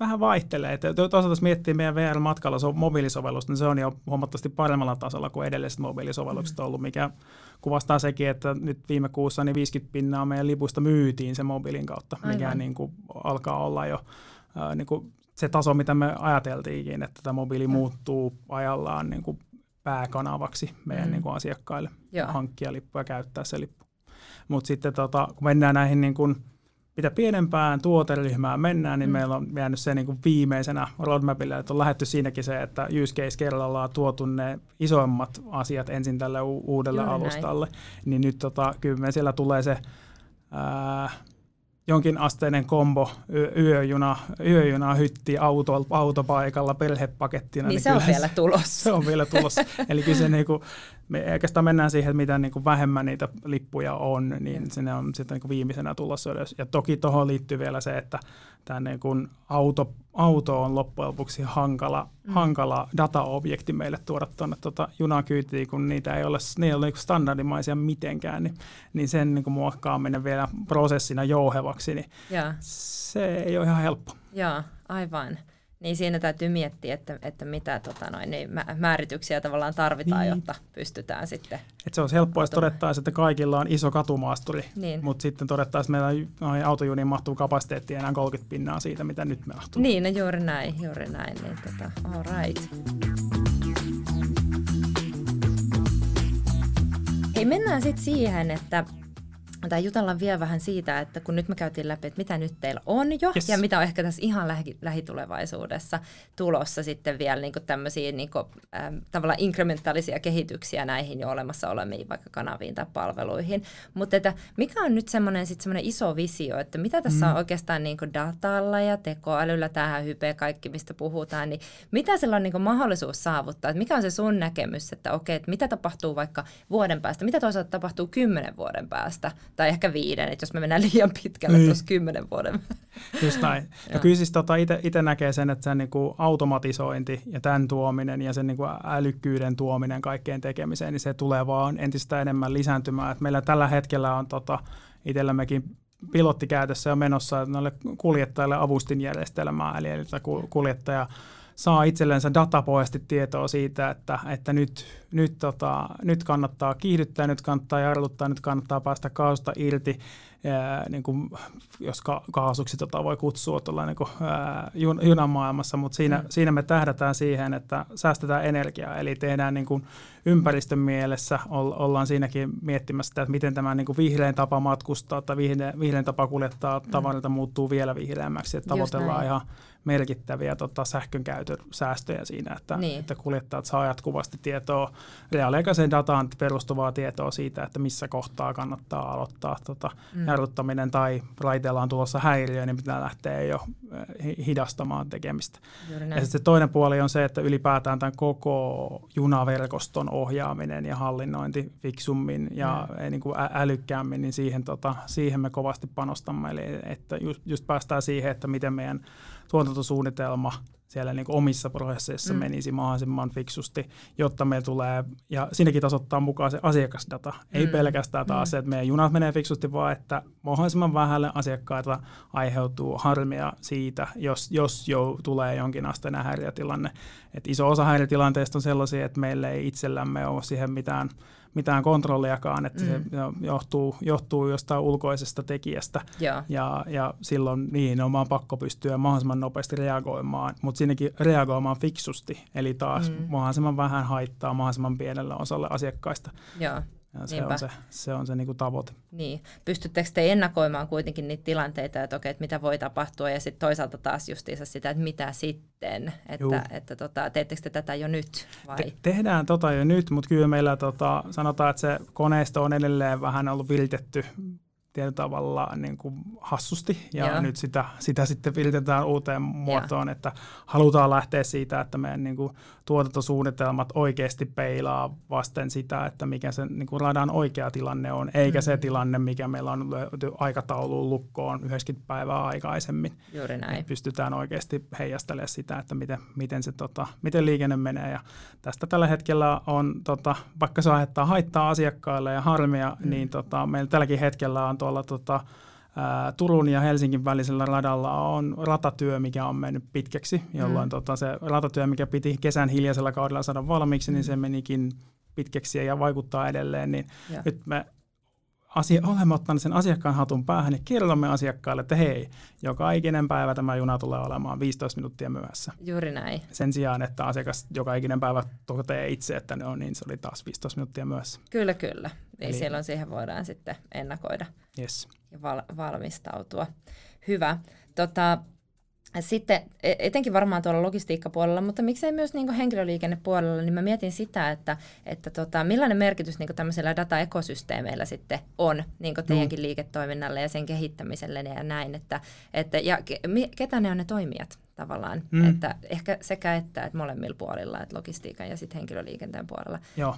vähän vaihtelee. Että toisaalta jos miettii meidän VR-matkalla so, mobiilisovellusta, niin se on jo huomattavasti paremmalla tasolla kuin edelliset mobiilisovellukset ollut, mikä kuvastaa sekin, että nyt viime kuussa niin 50 pinnaa meidän lipusta myytiin se mobiilin kautta, Aivan. mikä niin kuin alkaa olla jo äh, niin kuin se taso, mitä me ajateltiinkin, että tämä mobiili muuttuu ajallaan niin kuin pääkanavaksi meidän mm. niin kuin asiakkaille Joo. hankkia lippuja ja käyttää se lippu. Mutta sitten tota, kun mennään näihin niin kuin, mitä pienempään tuoteryhmään mennään, niin mm. meillä on jäänyt se niin kuin viimeisenä roadmapille, että on lähetty siinäkin se, että use case kerrallaan tuotu ne isoimmat asiat ensin tälle u- uudelle Juuri alustalle. Näin. Niin nyt tota, kyllä siellä tulee se ää, jonkin asteinen kombo yöjuna, yöjuna hytti auto, autopaikalla perhepakettina. Niin, niin se on vielä tulossa. Se on vielä tulossa. Eli kyllä se niinku, me oikeastaan mennään siihen, että mitä niinku vähemmän niitä lippuja on, niin se on sitten niinku viimeisenä tulossa ylös. Ja toki tuohon liittyy vielä se, että tämä niinku auto, auto on loppujen lopuksi hankala, mm. hankala dataobjekti meille tuoda tuonne tuota junakyytiin, kun niitä ei ole, ne ei ole niinku standardimaisia mitenkään, niin, niin sen niinku muokkaaminen vielä prosessina jouhevaksi, niin ja. se ei ole ihan helppo. Joo, aivan. Niin siinä täytyy miettiä, että, että mitä tota noin, niin määrityksiä tavallaan tarvitaan, niin. jotta pystytään sitten... Että se olisi helppoa, jos todettaisiin, että kaikilla on iso katumaasturi, niin. mutta sitten todettaisiin, että meillä autojuniin mahtuu kapasiteettia enää 30 pinnaa siitä, mitä nyt mahtuu. Niin, no juuri näin, juuri näin. Niin tota, all right. Hei, mennään sitten siihen, että tai jutellaan vielä vähän siitä, että kun nyt me käytiin läpi, että mitä nyt teillä on jo yes. ja mitä on ehkä tässä ihan lähi- lähitulevaisuudessa tulossa sitten vielä niin tämmöisiä niin kuin, ähm, tavallaan inkrementaalisia kehityksiä näihin jo olemassa olemiin vaikka kanaviin tai palveluihin. Mutta että mikä on nyt semmoinen sit semmoinen iso visio, että mitä tässä mm. on oikeastaan niin kuin datalla ja tekoälyllä tähän hype kaikki, mistä puhutaan, niin mitä sillä on niin kuin mahdollisuus saavuttaa? Että mikä on se sun näkemys, että okei, että mitä tapahtuu vaikka vuoden päästä, mitä toisaalta tapahtuu kymmenen vuoden päästä tai ehkä viiden, että jos me mennään liian pitkälle niin. tuossa kymmenen vuoden. Just näin. Ja kyllä siis tota itse näkee sen, että sen niinku automatisointi ja tämän tuominen ja sen niinku älykkyyden tuominen kaikkeen tekemiseen, niin se tulee vaan entistä enemmän lisääntymään. Et meillä tällä hetkellä on tota, itsellämmekin pilottikäytössä jo menossa noille kuljettajille avustinjärjestelmää, eli, eli kuljettaja saa itsellensä datapohjasti tietoa siitä, että, että nyt, nyt, tota, nyt kannattaa kiihdyttää, nyt kannattaa jarruttaa, nyt kannattaa päästä kaasusta irti, ää, niin kuin, jos ka- kaasuksi tota voi kutsua tuolla niin kuin, ää, jun, junamaailmassa, mutta siinä, mm. siinä me tähdätään siihen, että säästetään energiaa, eli tehdään niin kuin ympäristön mielessä, ollaan siinäkin miettimässä sitä, että miten tämä niin kuin vihreän tapa matkustaa tai vihreän, vihreän tapa kuljettaa mm. tavarilta muuttuu vielä vihreämmäksi, että tavoitellaan ihan merkittäviä tota, sähkönkäytön säästöjä siinä, että, niin. että kuljettajat saa jatkuvasti tietoa, reaaliaikaiseen dataan perustuvaa tietoa siitä, että missä kohtaa kannattaa aloittaa tota, mm. jarruttaminen tai raiteella on tulossa häiriö, niin pitää lähteä jo eh, hidastamaan tekemistä. Ja sitten se toinen puoli on se, että ylipäätään tämän koko junaverkoston ohjaaminen ja hallinnointi fiksummin ja mm. niin kuin älykkäämmin, niin siihen, tota, siihen me kovasti panostamme. Eli että just, just päästään siihen, että miten meidän tuotantosuunnitelma siellä niin kuin omissa prosesseissa mm. menisi mahdollisimman fiksusti, jotta me tulee, ja siinäkin tasoittaa mukaan se asiakasdata. Mm. Ei pelkästään taas mm. se, että meidän junat menee fiksusti, vaan että mahdollisimman vähälle asiakkaita aiheutuu harmia siitä, jos, jos jo tulee jonkinasteinen häiriötilanne. Et iso osa häiriötilanteista on sellaisia, että meillä ei itsellämme ole siihen mitään – mitään kontrolliakaan, että mm. se johtuu, johtuu jostain ulkoisesta tekijästä. Ja, ja, ja silloin niin on vaan pakko pystyä mahdollisimman nopeasti reagoimaan, mutta siinäkin reagoimaan fiksusti, eli taas mm. mahdollisimman vähän haittaa mahdollisimman pienelle osalle asiakkaista. Ja. Ja se on se, se, on se niin kuin tavoite. Niin. Pystyttekö te ennakoimaan kuitenkin niitä tilanteita, että, okei, että mitä voi tapahtua, ja sitten toisaalta taas justiinsa sitä, että mitä sitten, että, että tota, teettekö te tätä jo nyt? Vai? Te- tehdään tota jo nyt, mutta kyllä meillä tota, sanotaan, että se koneisto on edelleen vähän ollut viritetty tietyllä tavalla niin kuin hassusti ja Joo. nyt sitä, sitä sitten viritetään uuteen muotoon, Joo. että halutaan lähteä siitä, että meidän niin kuin, tuotantosuunnitelmat oikeasti peilaa vasten sitä, että mikä se niin kuin radan oikea tilanne on, eikä mm. se tilanne, mikä meillä on löyty aikatauluun lukkoon 90 päivää aikaisemmin. Juuri näin. Et pystytään oikeasti heijastelemaan sitä, että miten, miten, se, tota, miten liikenne menee. Ja tästä tällä hetkellä on, tota, vaikka se aiheuttaa haittaa asiakkaille ja harmia, mm. niin tota, meillä tälläkin hetkellä on tuolla tota, Turun ja Helsingin välisellä radalla on ratatyö, mikä on mennyt pitkäksi, jolloin mm. tota, se ratatyö, mikä piti kesän hiljaisella kaudella saada valmiiksi, mm. niin se menikin pitkäksi ja vaikuttaa edelleen. Niin ja. nyt me asia, olemme ottaneet sen asiakkaan hatun päähän ja kerromme asiakkaalle, että hei, joka ikinen päivä tämä juna tulee olemaan 15 minuuttia myöhässä. Juuri näin. Sen sijaan, että asiakas joka ikinen päivä toteaa itse, että ne on niin, se oli taas 15 minuuttia myöhässä. Kyllä, kyllä. Eli, Eli silloin siihen voidaan sitten ennakoida yes. ja val- valmistautua. Hyvä. Tota, sitten e, etenkin varmaan tuolla logistiikkapuolella, mutta miksei myös niin henkilöliikennepuolella, niin mä mietin sitä, että, että tota, millainen merkitys niin tämmöisellä dataekosysteemeillä sitten on niin teidänkin no. liiketoiminnalle ja sen kehittämiselle ja näin, että, että ja ketä ne on ne toimijat tavallaan, mm. että ehkä sekä että, että molemmilla puolilla, että logistiikan ja sitten henkilöliikenteen puolella. Joo.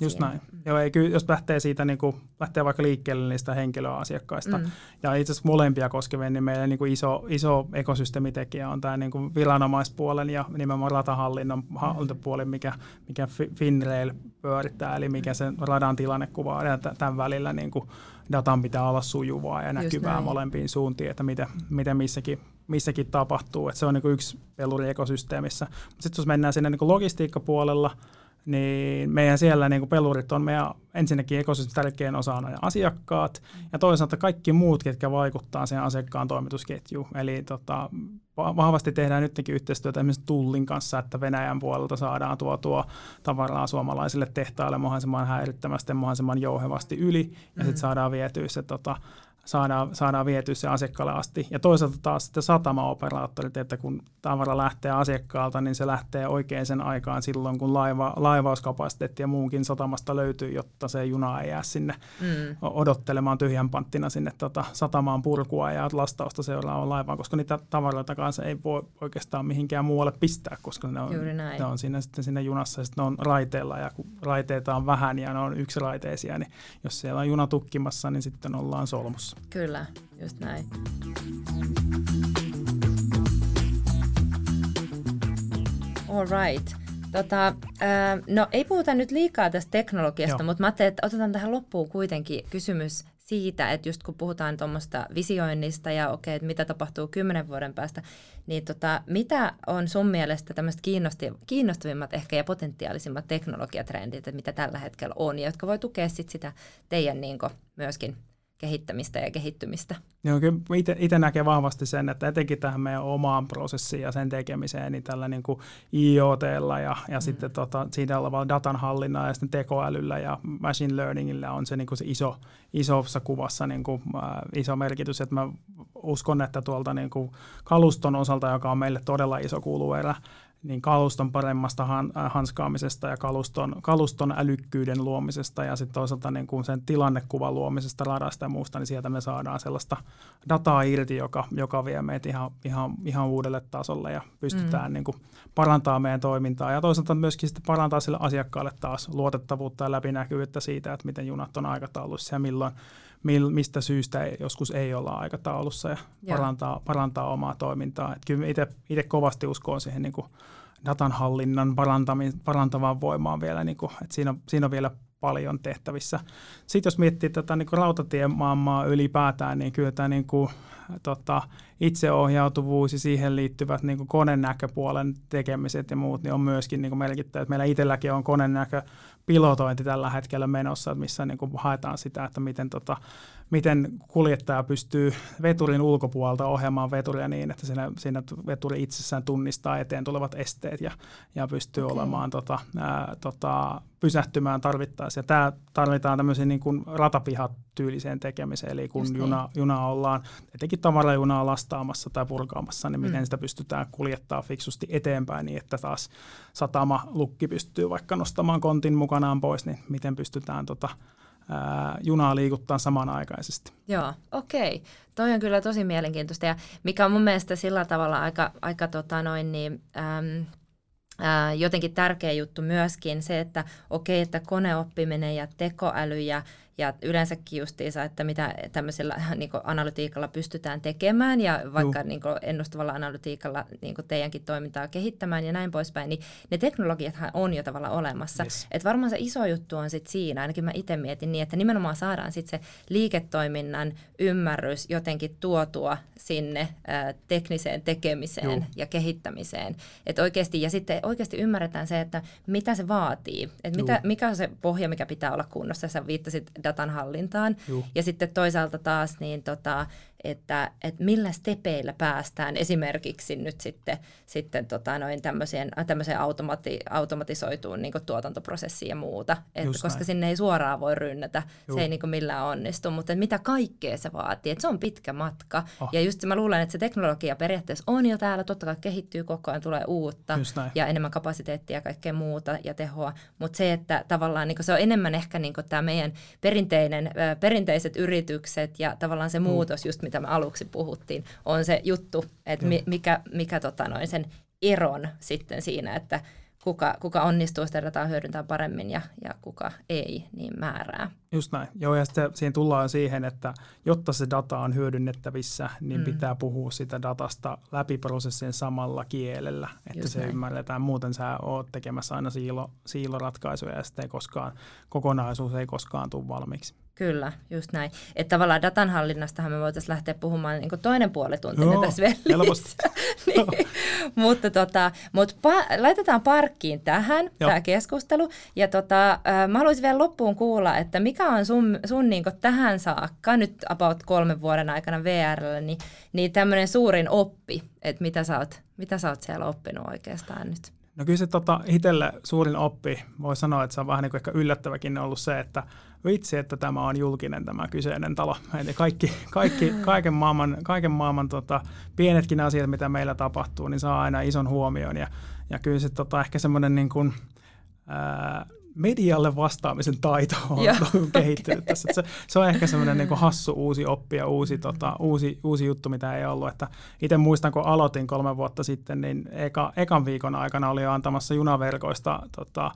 Just näin. Mm. Joo, ei, kyllä, jos lähtee siitä, niin kuin, lähtee vaikka liikkeelle niistä henkilöasiakkaista, mm. ja itse asiassa molempia koskevien, niin meillä niin kuin iso, iso ekosysteemitekijä on tämä niin kuin viranomaispuolen ja nimenomaan ratahallinnon mm. hallintopuoli, mikä, mikä Finrail pyörittää, eli mikä se radan tilannekuva ja tämän välillä niin kuin datan pitää olla sujuvaa ja näkyvää molempiin suuntiin, että miten, miten missäkin, missäkin tapahtuu. Että se on niin kuin yksi peluri ekosysteemissä. Sitten jos mennään sinne niin kuin logistiikkapuolella, niin meidän siellä niin kuin pelurit on meidän ensinnäkin ekosysteemin tärkein osa on asiakkaat ja toisaalta kaikki muut, ketkä vaikuttaa siihen asiakkaan toimitusketjuun. Eli tota, vahvasti tehdään nytkin yhteistyötä esimerkiksi Tullin kanssa, että Venäjän puolelta saadaan tuotua tavaraa suomalaisille tehtaille mahdollisimman häirittömästi ja mahdollisimman jouhevasti yli ja mm-hmm. sitten saadaan vietyä se tota, saadaan, saadaan vietyä se asiakkaalle asti. Ja toisaalta taas sitten satamaoperaattorit, että kun tavara lähtee asiakkaalta, niin se lähtee oikein sen aikaan silloin, kun laiva, laivauskapasiteetti ja muunkin satamasta löytyy, jotta se juna ei jää sinne mm. odottelemaan tyhjän panttina sinne tota, satamaan purkua ja lastausta seuraavaan laivaan, koska niitä tavaroita kanssa ei voi oikeastaan mihinkään muualle pistää, koska ne on, ne on siinä, sitten siinä junassa ja sitten ne on raiteilla ja kun raiteita on vähän ja ne on yksiraiteisia, niin jos siellä on juna tukkimassa, niin sitten ollaan solmussa. Kyllä, just näin. All right. Tota, äh, no ei puhuta nyt liikaa tästä teknologiasta, Joo. mutta mä ajattelin, että otetaan tähän loppuun kuitenkin kysymys siitä, että just kun puhutaan tuommoista visioinnista ja okei, että mitä tapahtuu kymmenen vuoden päästä, niin tota, mitä on sun mielestä tämmöiset kiinnostavimmat ehkä ja potentiaalisimmat teknologiatrendit, että mitä tällä hetkellä on, ja jotka voi tukea sit sitä teidän niin myöskin kehittämistä ja kehittymistä. Joo, kyllä itse näkee vahvasti sen, että etenkin tähän meidän omaan prosessiin ja sen tekemiseen, niin tällä niin kuin IoTlla ja, ja mm. sitten tota, siitä olevalla datan hallinnalla ja sitten tekoälyllä ja machine learningillä on se, niin kuin se iso, isossa kuvassa niin kuin, äh, iso merkitys, että mä uskon, että tuolta niin kuin kaluston osalta, joka on meille todella iso kuluerä, niin kaluston paremmasta han, äh, hanskaamisesta ja kaluston, kaluston älykkyyden luomisesta ja sitten toisaalta niin kuin sen tilannekuvan luomisesta radasta ja muusta, niin sieltä me saadaan sellaista dataa irti, joka, joka vie meitä ihan, ihan, ihan uudelle tasolle ja pystytään mm. niin kuin parantamaan meidän toimintaa ja toisaalta myöskin sitten parantaa sille asiakkaalle taas luotettavuutta ja läpinäkyvyyttä siitä, että miten junat on aikataulussa ja milloin, mistä syystä ei, joskus ei olla aikataulussa ja parantaa, parantaa omaa toimintaa. Et kyllä itse kovasti uskon siihen niin kuin datanhallinnan parantavaan voimaan vielä, niin kuin, että siinä, on, siinä on vielä paljon tehtävissä. Sitten jos miettii tätä niin rautatiemaailmaa ylipäätään, niin kyllä tämä niin kuin, tota, itseohjautuvuus ja siihen liittyvät niin kuin konenäköpuolen tekemiset ja muut niin on myöskin niin merkittävät. Meillä itselläkin on konenäkö pilotointi tällä hetkellä menossa, missä niin kuin haetaan sitä, että miten, tota, miten kuljettaja pystyy veturin ulkopuolelta ohjaamaan veturia niin, että siinä, siinä veturi itsessään tunnistaa eteen tulevat esteet ja, ja pystyy okay. olemaan tota, ää, tota, pysähtymään tarvittaessa. Ja tämä tarvitaan tämmöisen niin kuin ratapihat tyyliseen tekemiseen, eli kun niin. juna, juna ollaan, etenkin tavarajunaa lastaamassa tai purkaamassa, niin miten mm. sitä pystytään kuljettaa fiksusti eteenpäin niin, että taas satama lukki pystyy vaikka nostamaan kontin mukanaan pois, niin miten pystytään tota, junaa liikuttaa samanaikaisesti. Joo, okei. Okay. Toi on kyllä tosi mielenkiintoista ja mikä on mun mielestä sillä tavalla aika, aika tota noin niin, äm, ää, jotenkin tärkeä juttu myöskin se, että okei, okay, että koneoppiminen ja tekoäly ja ja yleensäkin justiinsa, että mitä tämmöisellä niin analytiikalla pystytään tekemään ja vaikka niin ennustavalla analytiikalla niin teidänkin toimintaa kehittämään ja näin poispäin, niin ne teknologiathan on jo tavallaan olemassa. Yes. Et varmaan se iso juttu on sitten siinä, ainakin mä itse mietin niin, että nimenomaan saadaan sitten se liiketoiminnan ymmärrys jotenkin tuotua sinne ä, tekniseen tekemiseen Joo. ja kehittämiseen. Et oikeasti, ja sitten oikeasti ymmärretään se, että mitä se vaatii, että mitä, mikä on se pohja, mikä pitää olla kunnossa. Sä viittasit datan hallintaan. Juh. Ja sitten toisaalta taas niin tota, että, että millä stepeillä päästään esimerkiksi nyt sitten, sitten tota noin tämmöiseen, tämmöiseen automati, automatisoituun niin tuotantoprosessiin ja muuta, Et koska näin. sinne ei suoraan voi rynnätä, Juh. se ei niin millään onnistu, mutta mitä kaikkea se vaatii, että se on pitkä matka. Oh. Ja just mä luulen, että se teknologia periaatteessa on jo täällä, totta kai kehittyy koko ajan, tulee uutta ja enemmän kapasiteettia ja kaikkea muuta ja tehoa, mutta se, että tavallaan niin se on enemmän ehkä niin tämä meidän perinteinen, perinteiset yritykset ja tavallaan se muutos, mm. just mitä me aluksi puhuttiin, on se juttu, että mi, mikä, mikä tota noin sen eron sitten siinä, että kuka, kuka onnistuu sitä dataa hyödyntää paremmin ja, ja kuka ei, niin määrää. Just näin. Joo, ja sitten siihen tullaan siihen, että jotta se data on hyödynnettävissä, niin mm. pitää puhua sitä datasta läpi prosessin samalla kielellä, että Just se näin. ymmärretään. Muuten sä oot tekemässä aina siilo, siiloratkaisuja ja sitten ei koskaan, kokonaisuus ei koskaan tule valmiiksi. Kyllä, just näin. Että tavallaan datanhallinnastahan me voitaisiin lähteä puhumaan niin toinen puoli tuntia tässä välissä. niin. mutta tota, mut pa- laitetaan parkkiin tähän tämä keskustelu. Ja tota, äh, mä haluaisin vielä loppuun kuulla, että mikä on sun, sun niin tähän saakka, nyt about kolmen vuoden aikana VRllä, niin, niin tämmöinen suurin oppi, että mitä sä, oot, mitä sä oot siellä oppinut oikeastaan nyt? No kyllä se tota, itselle suurin oppi, voi sanoa, että se on vähän niin kuin ehkä yllättäväkin ollut se, että vitsi, että tämä on julkinen tämä kyseinen talo. Eli kaikki, kaikki, kaiken maailman, kaiken maailman tota, pienetkin asiat, mitä meillä tapahtuu, niin saa aina ison huomion. Ja, ja kyllä se tota, ehkä semmoinen niin kuin, ää, medialle vastaamisen taito on, ja, kehittynyt okay. tässä. Se, se on ehkä semmoinen niin hassu uusi oppi ja uusi, tota, uusi, uusi juttu, mitä ei ollut. Että itse muistan, kun aloitin kolme vuotta sitten, niin eka, ekan viikon aikana oli jo antamassa junaverkoista tota,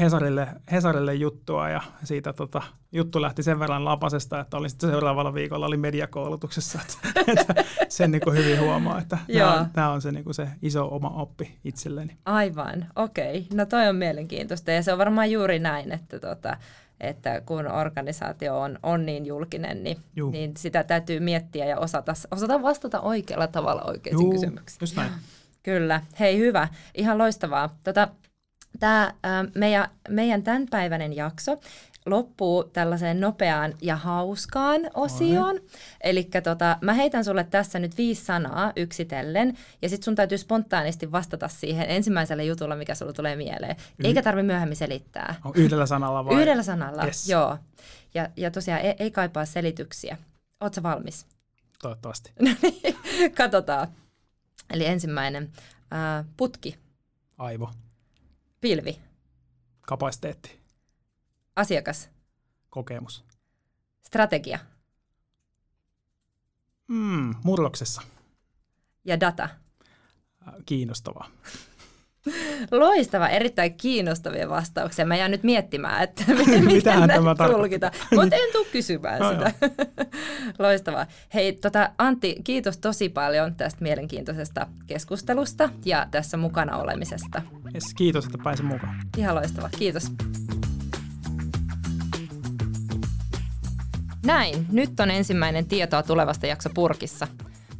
Hesarille, Hesarille juttua ja siitä tota, juttu lähti sen verran lapasesta, että oli sitten seuraavalla viikolla oli mediakoulutuksessa. Että, että sen niin kuin hyvin huomaa, että tämä on se, niin kuin se iso oma oppi itselleni. Aivan, okei. Okay. No toi on mielenkiintoista ja se on varmaan juuri näin, että tota, että kun organisaatio on, on niin julkinen, niin, niin sitä täytyy miettiä ja osata, osata vastata oikealla tavalla oikeisiin Juu, kysymyksiin. Just näin. Kyllä. Hei, hyvä. Ihan loistavaa. Tota, Tämä meidän, meidän tämänpäiväinen jakso loppuu tällaiseen nopeaan ja hauskaan osioon. Eli tota, mä heitän sulle tässä nyt viisi sanaa yksitellen, ja sitten sun täytyy spontaanisti vastata siihen ensimmäiselle jutulla, mikä sulle tulee mieleen. Y- Eikä tarvi myöhemmin selittää. On yhdellä sanalla vai? Yhdellä sanalla, yes. joo. Ja, ja tosiaan ei, ei kaipaa selityksiä. Oletko valmis? Toivottavasti. Katsotaan. Eli ensimmäinen. Äh, putki. Aivo. Pilvi. Kapasiteetti. Asiakas. Kokemus. Strategia. Mm, murroksessa. Ja data. Äh, kiinnostavaa. Loistava, erittäin kiinnostavia vastauksia. Mä jään nyt miettimään, että miten tämä tulkita. Mutta en tule kysymään no, sitä. Loistavaa. Hei, tota, Antti, kiitos tosi paljon tästä mielenkiintoisesta keskustelusta ja tässä mukana olemisesta. Yes, kiitos, että pääsin mukaan. Ihan loistavaa. Kiitos. Näin, nyt on ensimmäinen tietoa tulevasta jakso purkissa.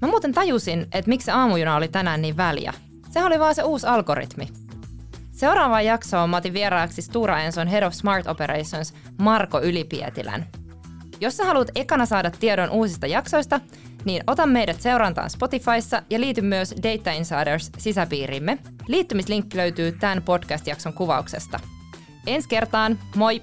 Mä muuten tajusin, että miksi aamujuna oli tänään niin väliä. Se oli vaan se uusi algoritmi. Seuraavaan jaksoon mä otin vieraaksi Stura Enson Head of Smart Operations Marko Ylipietilän. Jos sä haluat ekana saada tiedon uusista jaksoista, niin ota meidät seurantaan Spotifyssa ja liity myös Data Insiders sisäpiirimme. Liittymislinkki löytyy tämän podcast-jakson kuvauksesta. Ensi kertaan, moi!